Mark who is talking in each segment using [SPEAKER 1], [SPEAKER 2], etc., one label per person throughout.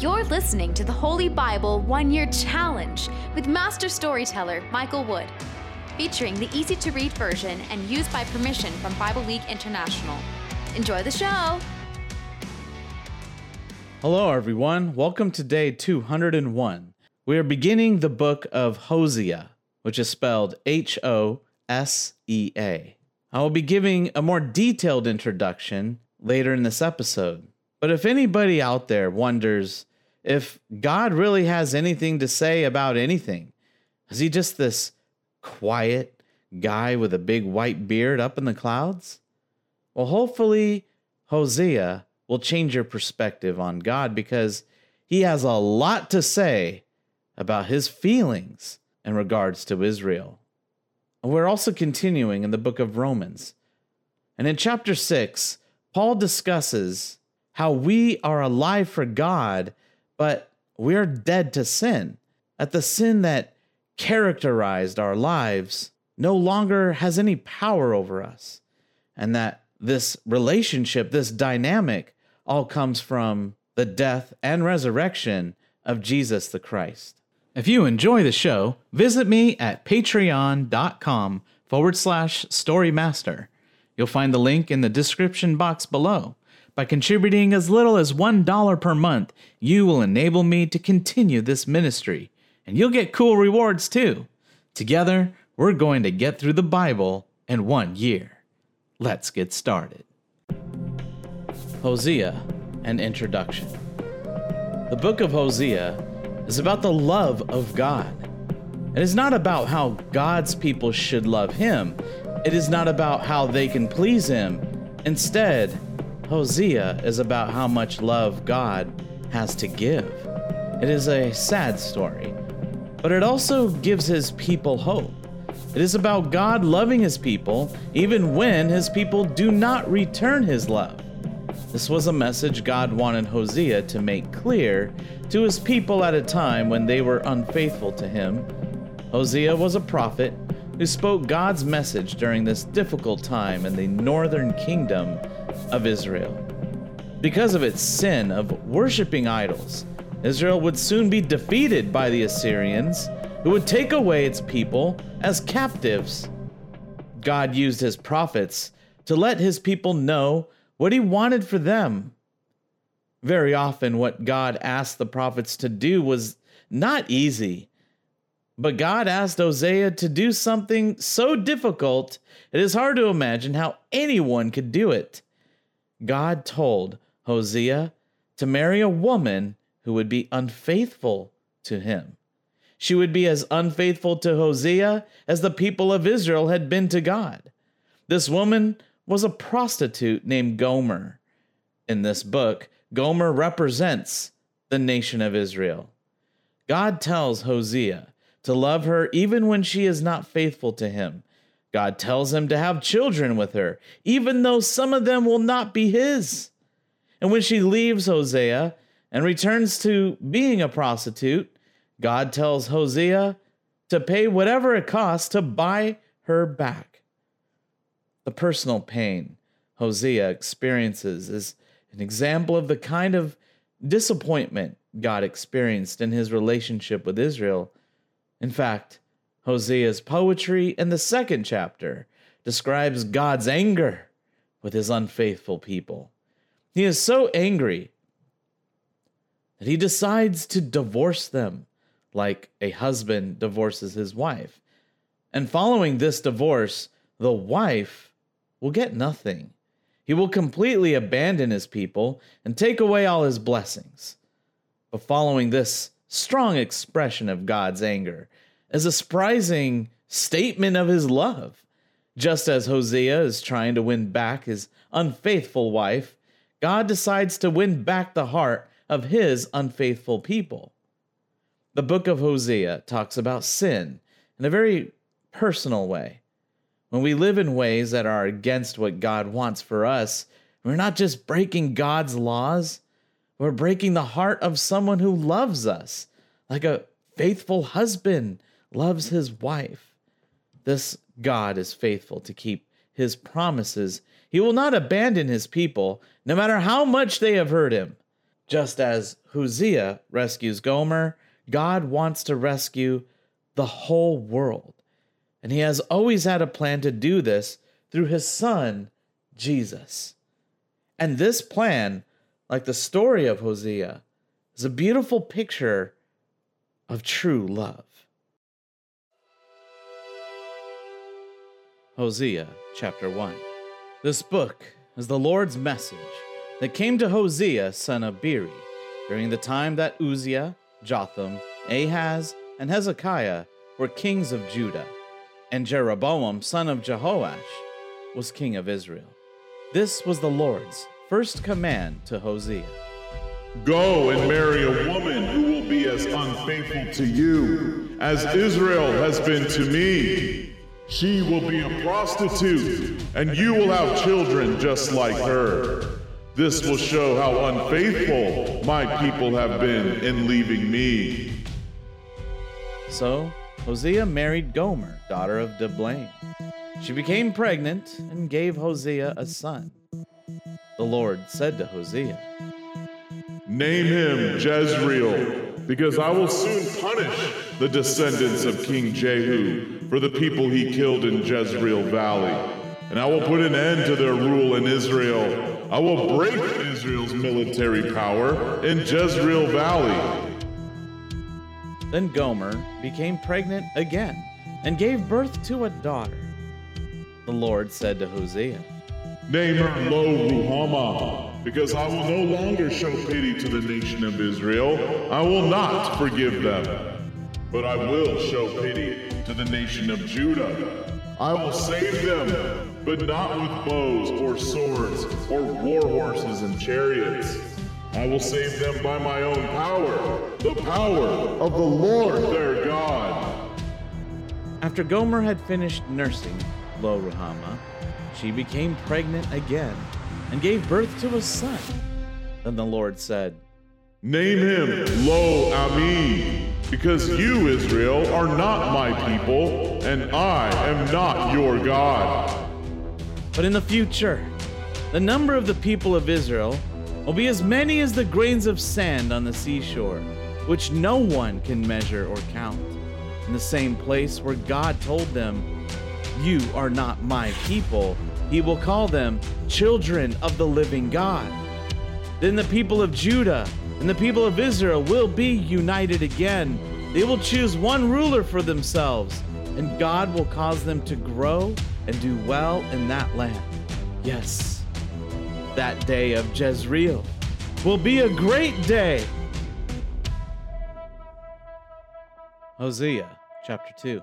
[SPEAKER 1] You're listening to the Holy Bible One Year Challenge with Master Storyteller Michael Wood, featuring the easy to read version and used by permission from Bible League International. Enjoy the show!
[SPEAKER 2] Hello, everyone. Welcome to day 201. We are beginning the book of Hosea, which is spelled H O S E A. I will be giving a more detailed introduction later in this episode. But if anybody out there wonders if God really has anything to say about anything, is he just this quiet guy with a big white beard up in the clouds? Well, hopefully, Hosea will change your perspective on God because he has a lot to say about his feelings in regards to Israel. We're also continuing in the book of Romans. And in chapter 6, Paul discusses how we are alive for God, but we're dead to sin. That the sin that characterized our lives no longer has any power over us. And that this relationship, this dynamic, all comes from the death and resurrection of Jesus the Christ. If you enjoy the show, visit me at patreon.com forward slash storymaster. You'll find the link in the description box below. By contributing as little as $1 per month, you will enable me to continue this ministry, and you'll get cool rewards too. Together, we're going to get through the Bible in one year. Let's get started. Hosea, an introduction. The book of Hosea is about the love of God. It is not about how God's people should love Him. It is not about how they can please Him. Instead, Hosea is about how much love God has to give. It is a sad story, but it also gives His people hope. It is about God loving His people even when His people do not return His love. This was a message God wanted Hosea to make clear to his people at a time when they were unfaithful to him. Hosea was a prophet who spoke God's message during this difficult time in the northern kingdom of Israel. Because of its sin of worshiping idols, Israel would soon be defeated by the Assyrians, who would take away its people as captives. God used his prophets to let his people know what he wanted for them. Very often, what God asked the prophets to do was not easy. But God asked Hosea to do something so difficult, it is hard to imagine how anyone could do it. God told Hosea to marry a woman who would be unfaithful to him. She would be as unfaithful to Hosea as the people of Israel had been to God. This woman was a prostitute named Gomer. In this book, Gomer represents the nation of Israel. God tells Hosea to love her even when she is not faithful to him. God tells him to have children with her, even though some of them will not be his. And when she leaves Hosea and returns to being a prostitute, God tells Hosea to pay whatever it costs to buy her back. The personal pain Hosea experiences is an example of the kind of disappointment God experienced in his relationship with Israel. In fact, Hosea's poetry in the second chapter describes God's anger with his unfaithful people. He is so angry that he decides to divorce them like a husband divorces his wife. And following this divorce, the wife will get nothing. He will completely abandon his people and take away all his blessings. But following this strong expression of God's anger is a surprising statement of his love. Just as Hosea is trying to win back his unfaithful wife, God decides to win back the heart of his unfaithful people. The book of Hosea talks about sin in a very personal way. When we live in ways that are against what God wants for us, we're not just breaking God's laws, we're breaking the heart of someone who loves us, like a faithful husband loves his wife. This God is faithful to keep his promises. He will not abandon his people, no matter how much they have hurt him. Just as Hosea rescues Gomer, God wants to rescue the whole world. And he has always had a plan to do this through his son, Jesus. And this plan, like the story of Hosea, is a beautiful picture of true love. Hosea chapter 1. This book is the Lord's message that came to Hosea, son of Beeri, during the time that Uzziah, Jotham, Ahaz, and Hezekiah were kings of Judah, and Jeroboam, son of Jehoash, was king of Israel. This was the Lord's first command to Hosea
[SPEAKER 3] Go and marry a woman who will be as unfaithful to you as Israel has been to me. She will be a prostitute, and you will have children just like her. This will show how unfaithful my people have been in leaving me.
[SPEAKER 2] So Hosea married Gomer, daughter of Diblaim. She became pregnant and gave Hosea a son. The Lord said to Hosea,
[SPEAKER 3] Name him Jezreel, because I will soon punish the descendants of King Jehu for the people he killed in Jezreel Valley. And I will put an end to their rule in Israel. I will break Israel's military power in Jezreel Valley.
[SPEAKER 2] Then Gomer became pregnant again and gave birth to a daughter. The Lord said to Hosea,
[SPEAKER 3] Name her Lo Ruhamah, because I will no longer show pity to the nation of Israel. I will not forgive them, but I will show pity to the nation of Judah. I will save them, but not with bows or swords or war horses and chariots. I will save them by my own power, the power of the Lord their God.
[SPEAKER 2] After Gomer had finished nursing Lo Ruhamah, she became pregnant again and gave birth to a son. Then the Lord said,
[SPEAKER 3] Name him Lo Ami, because you, Israel, are not my people, and I am not your God.
[SPEAKER 2] But in the future, the number of the people of Israel will be as many as the grains of sand on the seashore, which no one can measure or count. In the same place where God told them, You are not my people, he will call them children of the living God. Then the people of Judah and the people of Israel will be united again. They will choose one ruler for themselves, and God will cause them to grow and do well in that land. Yes, that day of Jezreel will be a great day. Hosea chapter 2.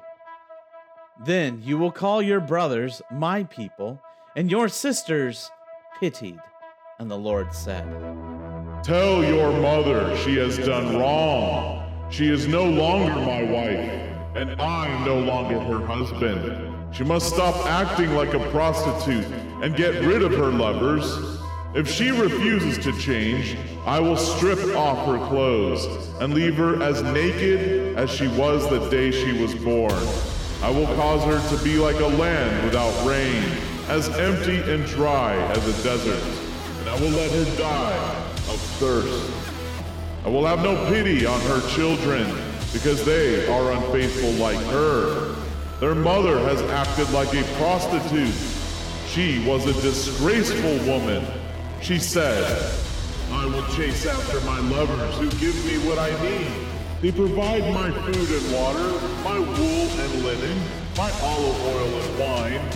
[SPEAKER 2] Then you will call your brothers my people, and your sisters pitied. And the Lord said,
[SPEAKER 3] Tell your mother she has done wrong. She is no longer my wife, and I am no longer her husband. She must stop acting like a prostitute and get rid of her lovers. If she refuses to change, I will strip off her clothes and leave her as naked as she was the day she was born. I will cause her to be like a land without rain, as empty and dry as a desert, and I will let her die thirst. I will have no pity on her children, because they are unfaithful like her. Their mother has acted like a prostitute. She was a disgraceful woman. She said, I will chase after my lovers who give me what I need. They provide my food and water, my wool and linen, my olive oil and wine.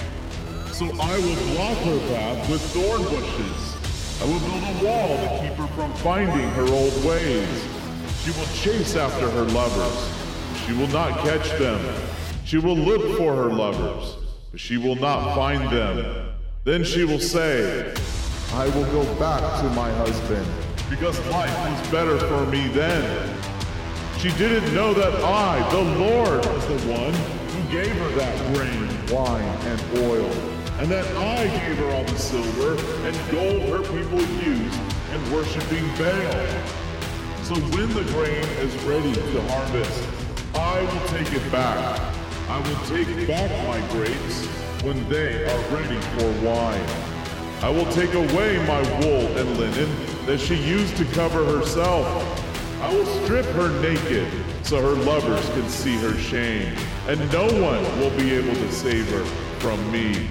[SPEAKER 3] So I will block her path with thorn bushes. I will build a wall to keep her from finding her old ways. She will chase after her lovers. She will not catch them. She will look for her lovers, but she will not find them. Then she will say, I will go back to my husband, because life was better for me then. She didn't know that I, the Lord, was the one who gave her that grain, wine, and oil, and that I gave her all the silver and gold her people used in worshiping Baal. So when the grain is ready to harvest, I will take it back. I will take back my grapes when they are ready for wine. I will take away my wool and linen that she used to cover herself. I will strip her naked so her lovers can see her shame, and no one will be able to save her from me.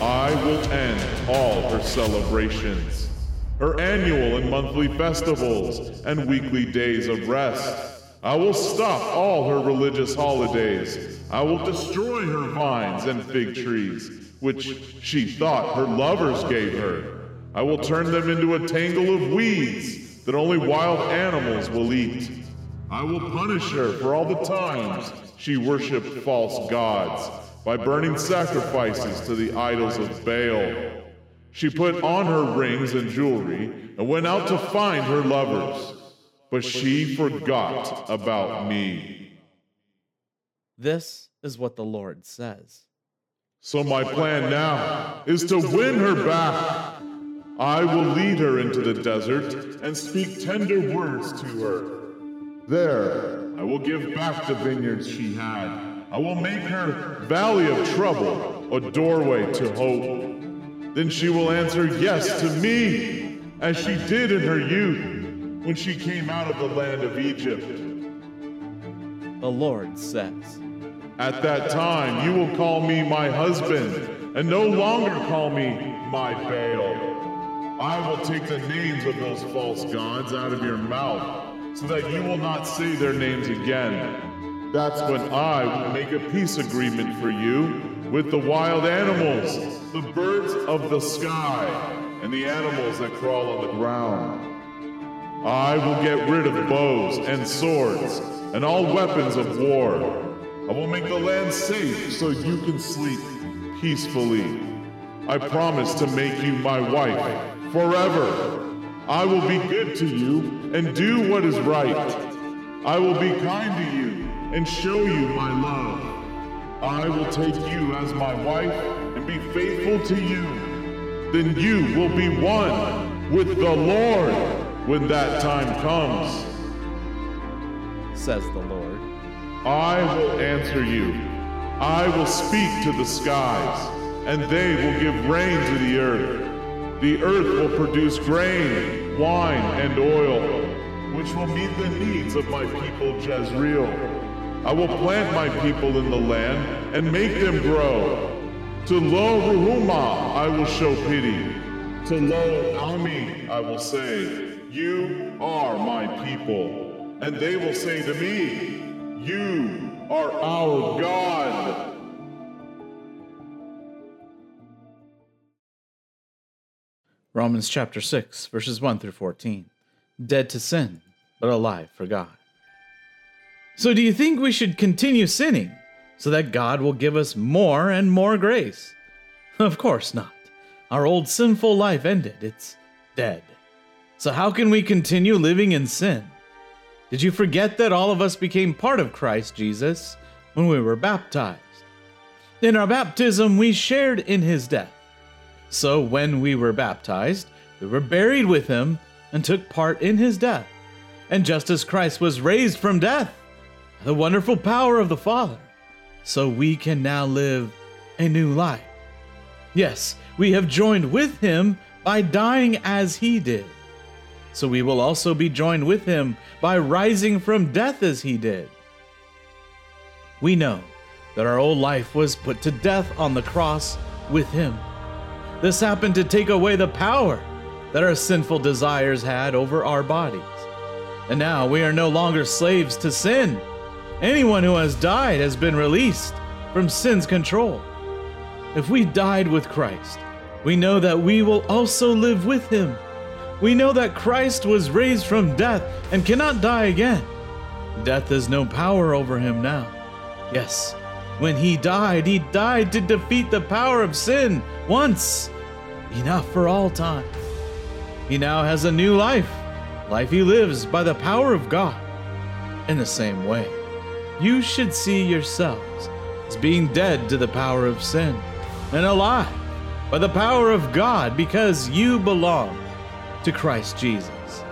[SPEAKER 3] I will end all her celebrations, her annual and monthly festivals, and weekly days of rest. I will stop all her religious holidays. I will destroy her vines and fig trees which she thought her lovers gave her. I will turn them into a tangle of weeds that only wild animals will eat. I will punish her for all the times she worshipped false gods by burning sacrifices to the idols of Baal. She put on her rings and jewelry and went out to find her lovers, but she forgot about me.
[SPEAKER 2] This is what the Lord says.
[SPEAKER 3] So my plan now is to win her back. I will lead her into the desert and speak tender words to her. There, I will give back the vineyards she had. I will make her valley of trouble a doorway to hope. Then she will answer yes to me, as she did in her youth when she came out of the land of Egypt.
[SPEAKER 2] The Lord says.
[SPEAKER 3] At that time, you will call me my husband, and no longer call me my Baal. I will take the names of those false gods out of your mouth, so that you will not say their names again. That's when I will make a peace agreement for you with the wild animals, the birds of the sky, and the animals that crawl on the ground. I will get rid of bows and swords and all weapons of war. I will make the land safe so you can sleep peacefully. I promise to make you my wife forever. I will be good to you and do what is right. I will be kind to you and show you my love. I will take you as my wife and be faithful to you. Then you will be one with the Lord when that time comes,
[SPEAKER 2] says the Lord.
[SPEAKER 3] I will answer you. I will speak to the skies, and they will give rain to the earth. The earth will produce grain, wine, and oil, which will meet the needs of my people Jezreel. I will plant my people in the land and make them grow. To Lo Ruhamah I will show pity. To Lo Ami I will say, You are my people. And they will say to me, you are our God.
[SPEAKER 2] Romans chapter 6, verses 1 through 14. Dead to sin, but alive for God. So, do you think we should continue sinning so that God will give us more and more grace? Of course not. Our old sinful life ended, it's dead. So, how can we continue living in sin? Did you forget that all of us became part of Christ Jesus when we were baptized? In our baptism, we shared in his death. So when we were baptized, we were buried with him and took part in his death. And just as Christ was raised from death, the wonderful power of the Father, so we can now live a new life. Yes, we have joined with him by dying as he did so we will also be joined with him by rising from death as he did. We know that our old life was put to death on the cross with him. This happened to take away the power that our sinful desires had over our bodies. And now we are no longer slaves to sin. Anyone who has died has been released from sin's control. If we died with Christ, we know that we will also live with him we know that Christ was raised from death and cannot die again. Death has no power over him now. Yes, when he died, he died to defeat the power of sin once, enough for all time. He now has a new life, life he lives by the power of God. In the same way, you should see yourselves as being dead to the power of sin and alive by the power of God because you belong to Christ Jesus.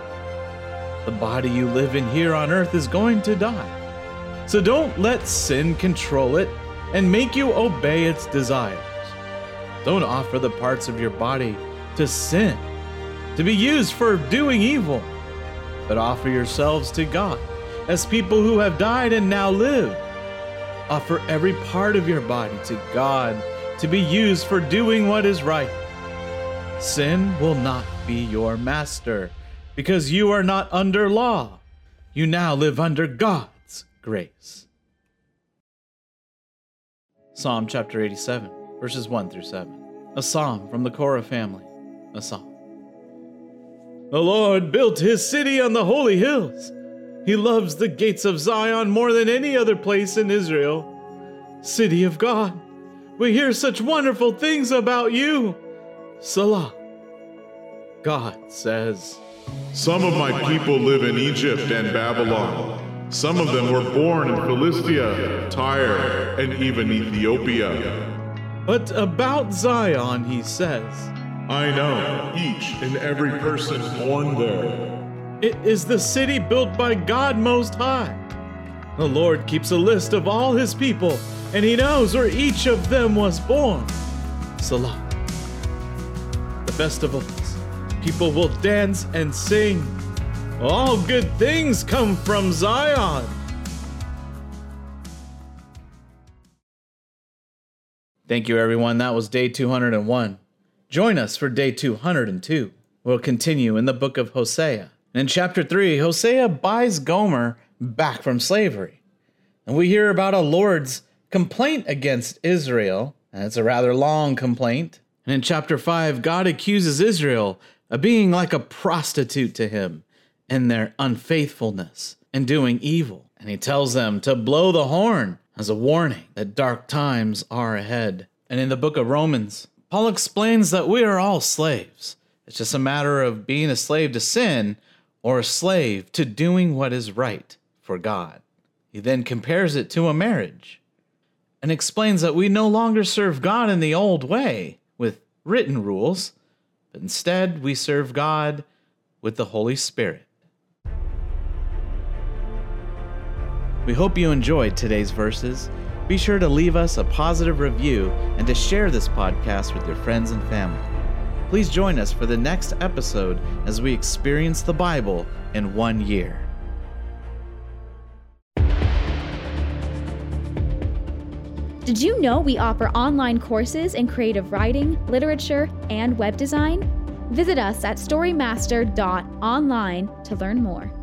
[SPEAKER 2] The body you live in here on earth is going to die. So don't let sin control it and make you obey its desires. Don't offer the parts of your body to sin to be used for doing evil, but offer yourselves to God as people who have died and now live. Offer every part of your body to God to be used for doing what is right. Sin will not be your master because you are not under law. You now live under God's grace. Psalm chapter 87, verses 1 through 7. A psalm from the Korah family. A psalm. The Lord built his city on the holy hills. He loves the gates of Zion more than any other place in Israel. City of God, we hear such wonderful things about you. Selah. God says,
[SPEAKER 3] Some of my people live in Egypt and Babylon. Some of them were born in Philistia, Tyre, and even Ethiopia.
[SPEAKER 2] But about Zion, he says,
[SPEAKER 3] I know each and every person born there.
[SPEAKER 2] It is the city built by God Most High. The Lord keeps a list of all his people, and he knows where each of them was born. Selah. The festivals, people will dance and sing. All good things come from Zion. Thank you, everyone. That was day 201. Join us for day 202. We'll continue in the book of Hosea. In chapter 3, Hosea buys Gomer back from slavery. And we hear about a Lord's complaint against Israel. And it's a rather long complaint. And in chapter 5, God accuses Israel of being like a prostitute to him in their unfaithfulness and doing evil. And he tells them to blow the horn as a warning that dark times are ahead. And in the book of Romans, Paul explains that we are all slaves. It's just a matter of being a slave to sin or a slave to doing what is right for God. He then compares it to a marriage and explains that we no longer serve God in the old way with written rules, but instead we serve God with the Holy Spirit. We hope you enjoyed today's verses. Be sure to leave us a positive review and to share this podcast with your friends and family. Please join us for the next episode as we experience the Bible in one year.
[SPEAKER 4] Did you know we offer online courses in creative writing, literature, and web design? Visit us at storymaster.online to learn more.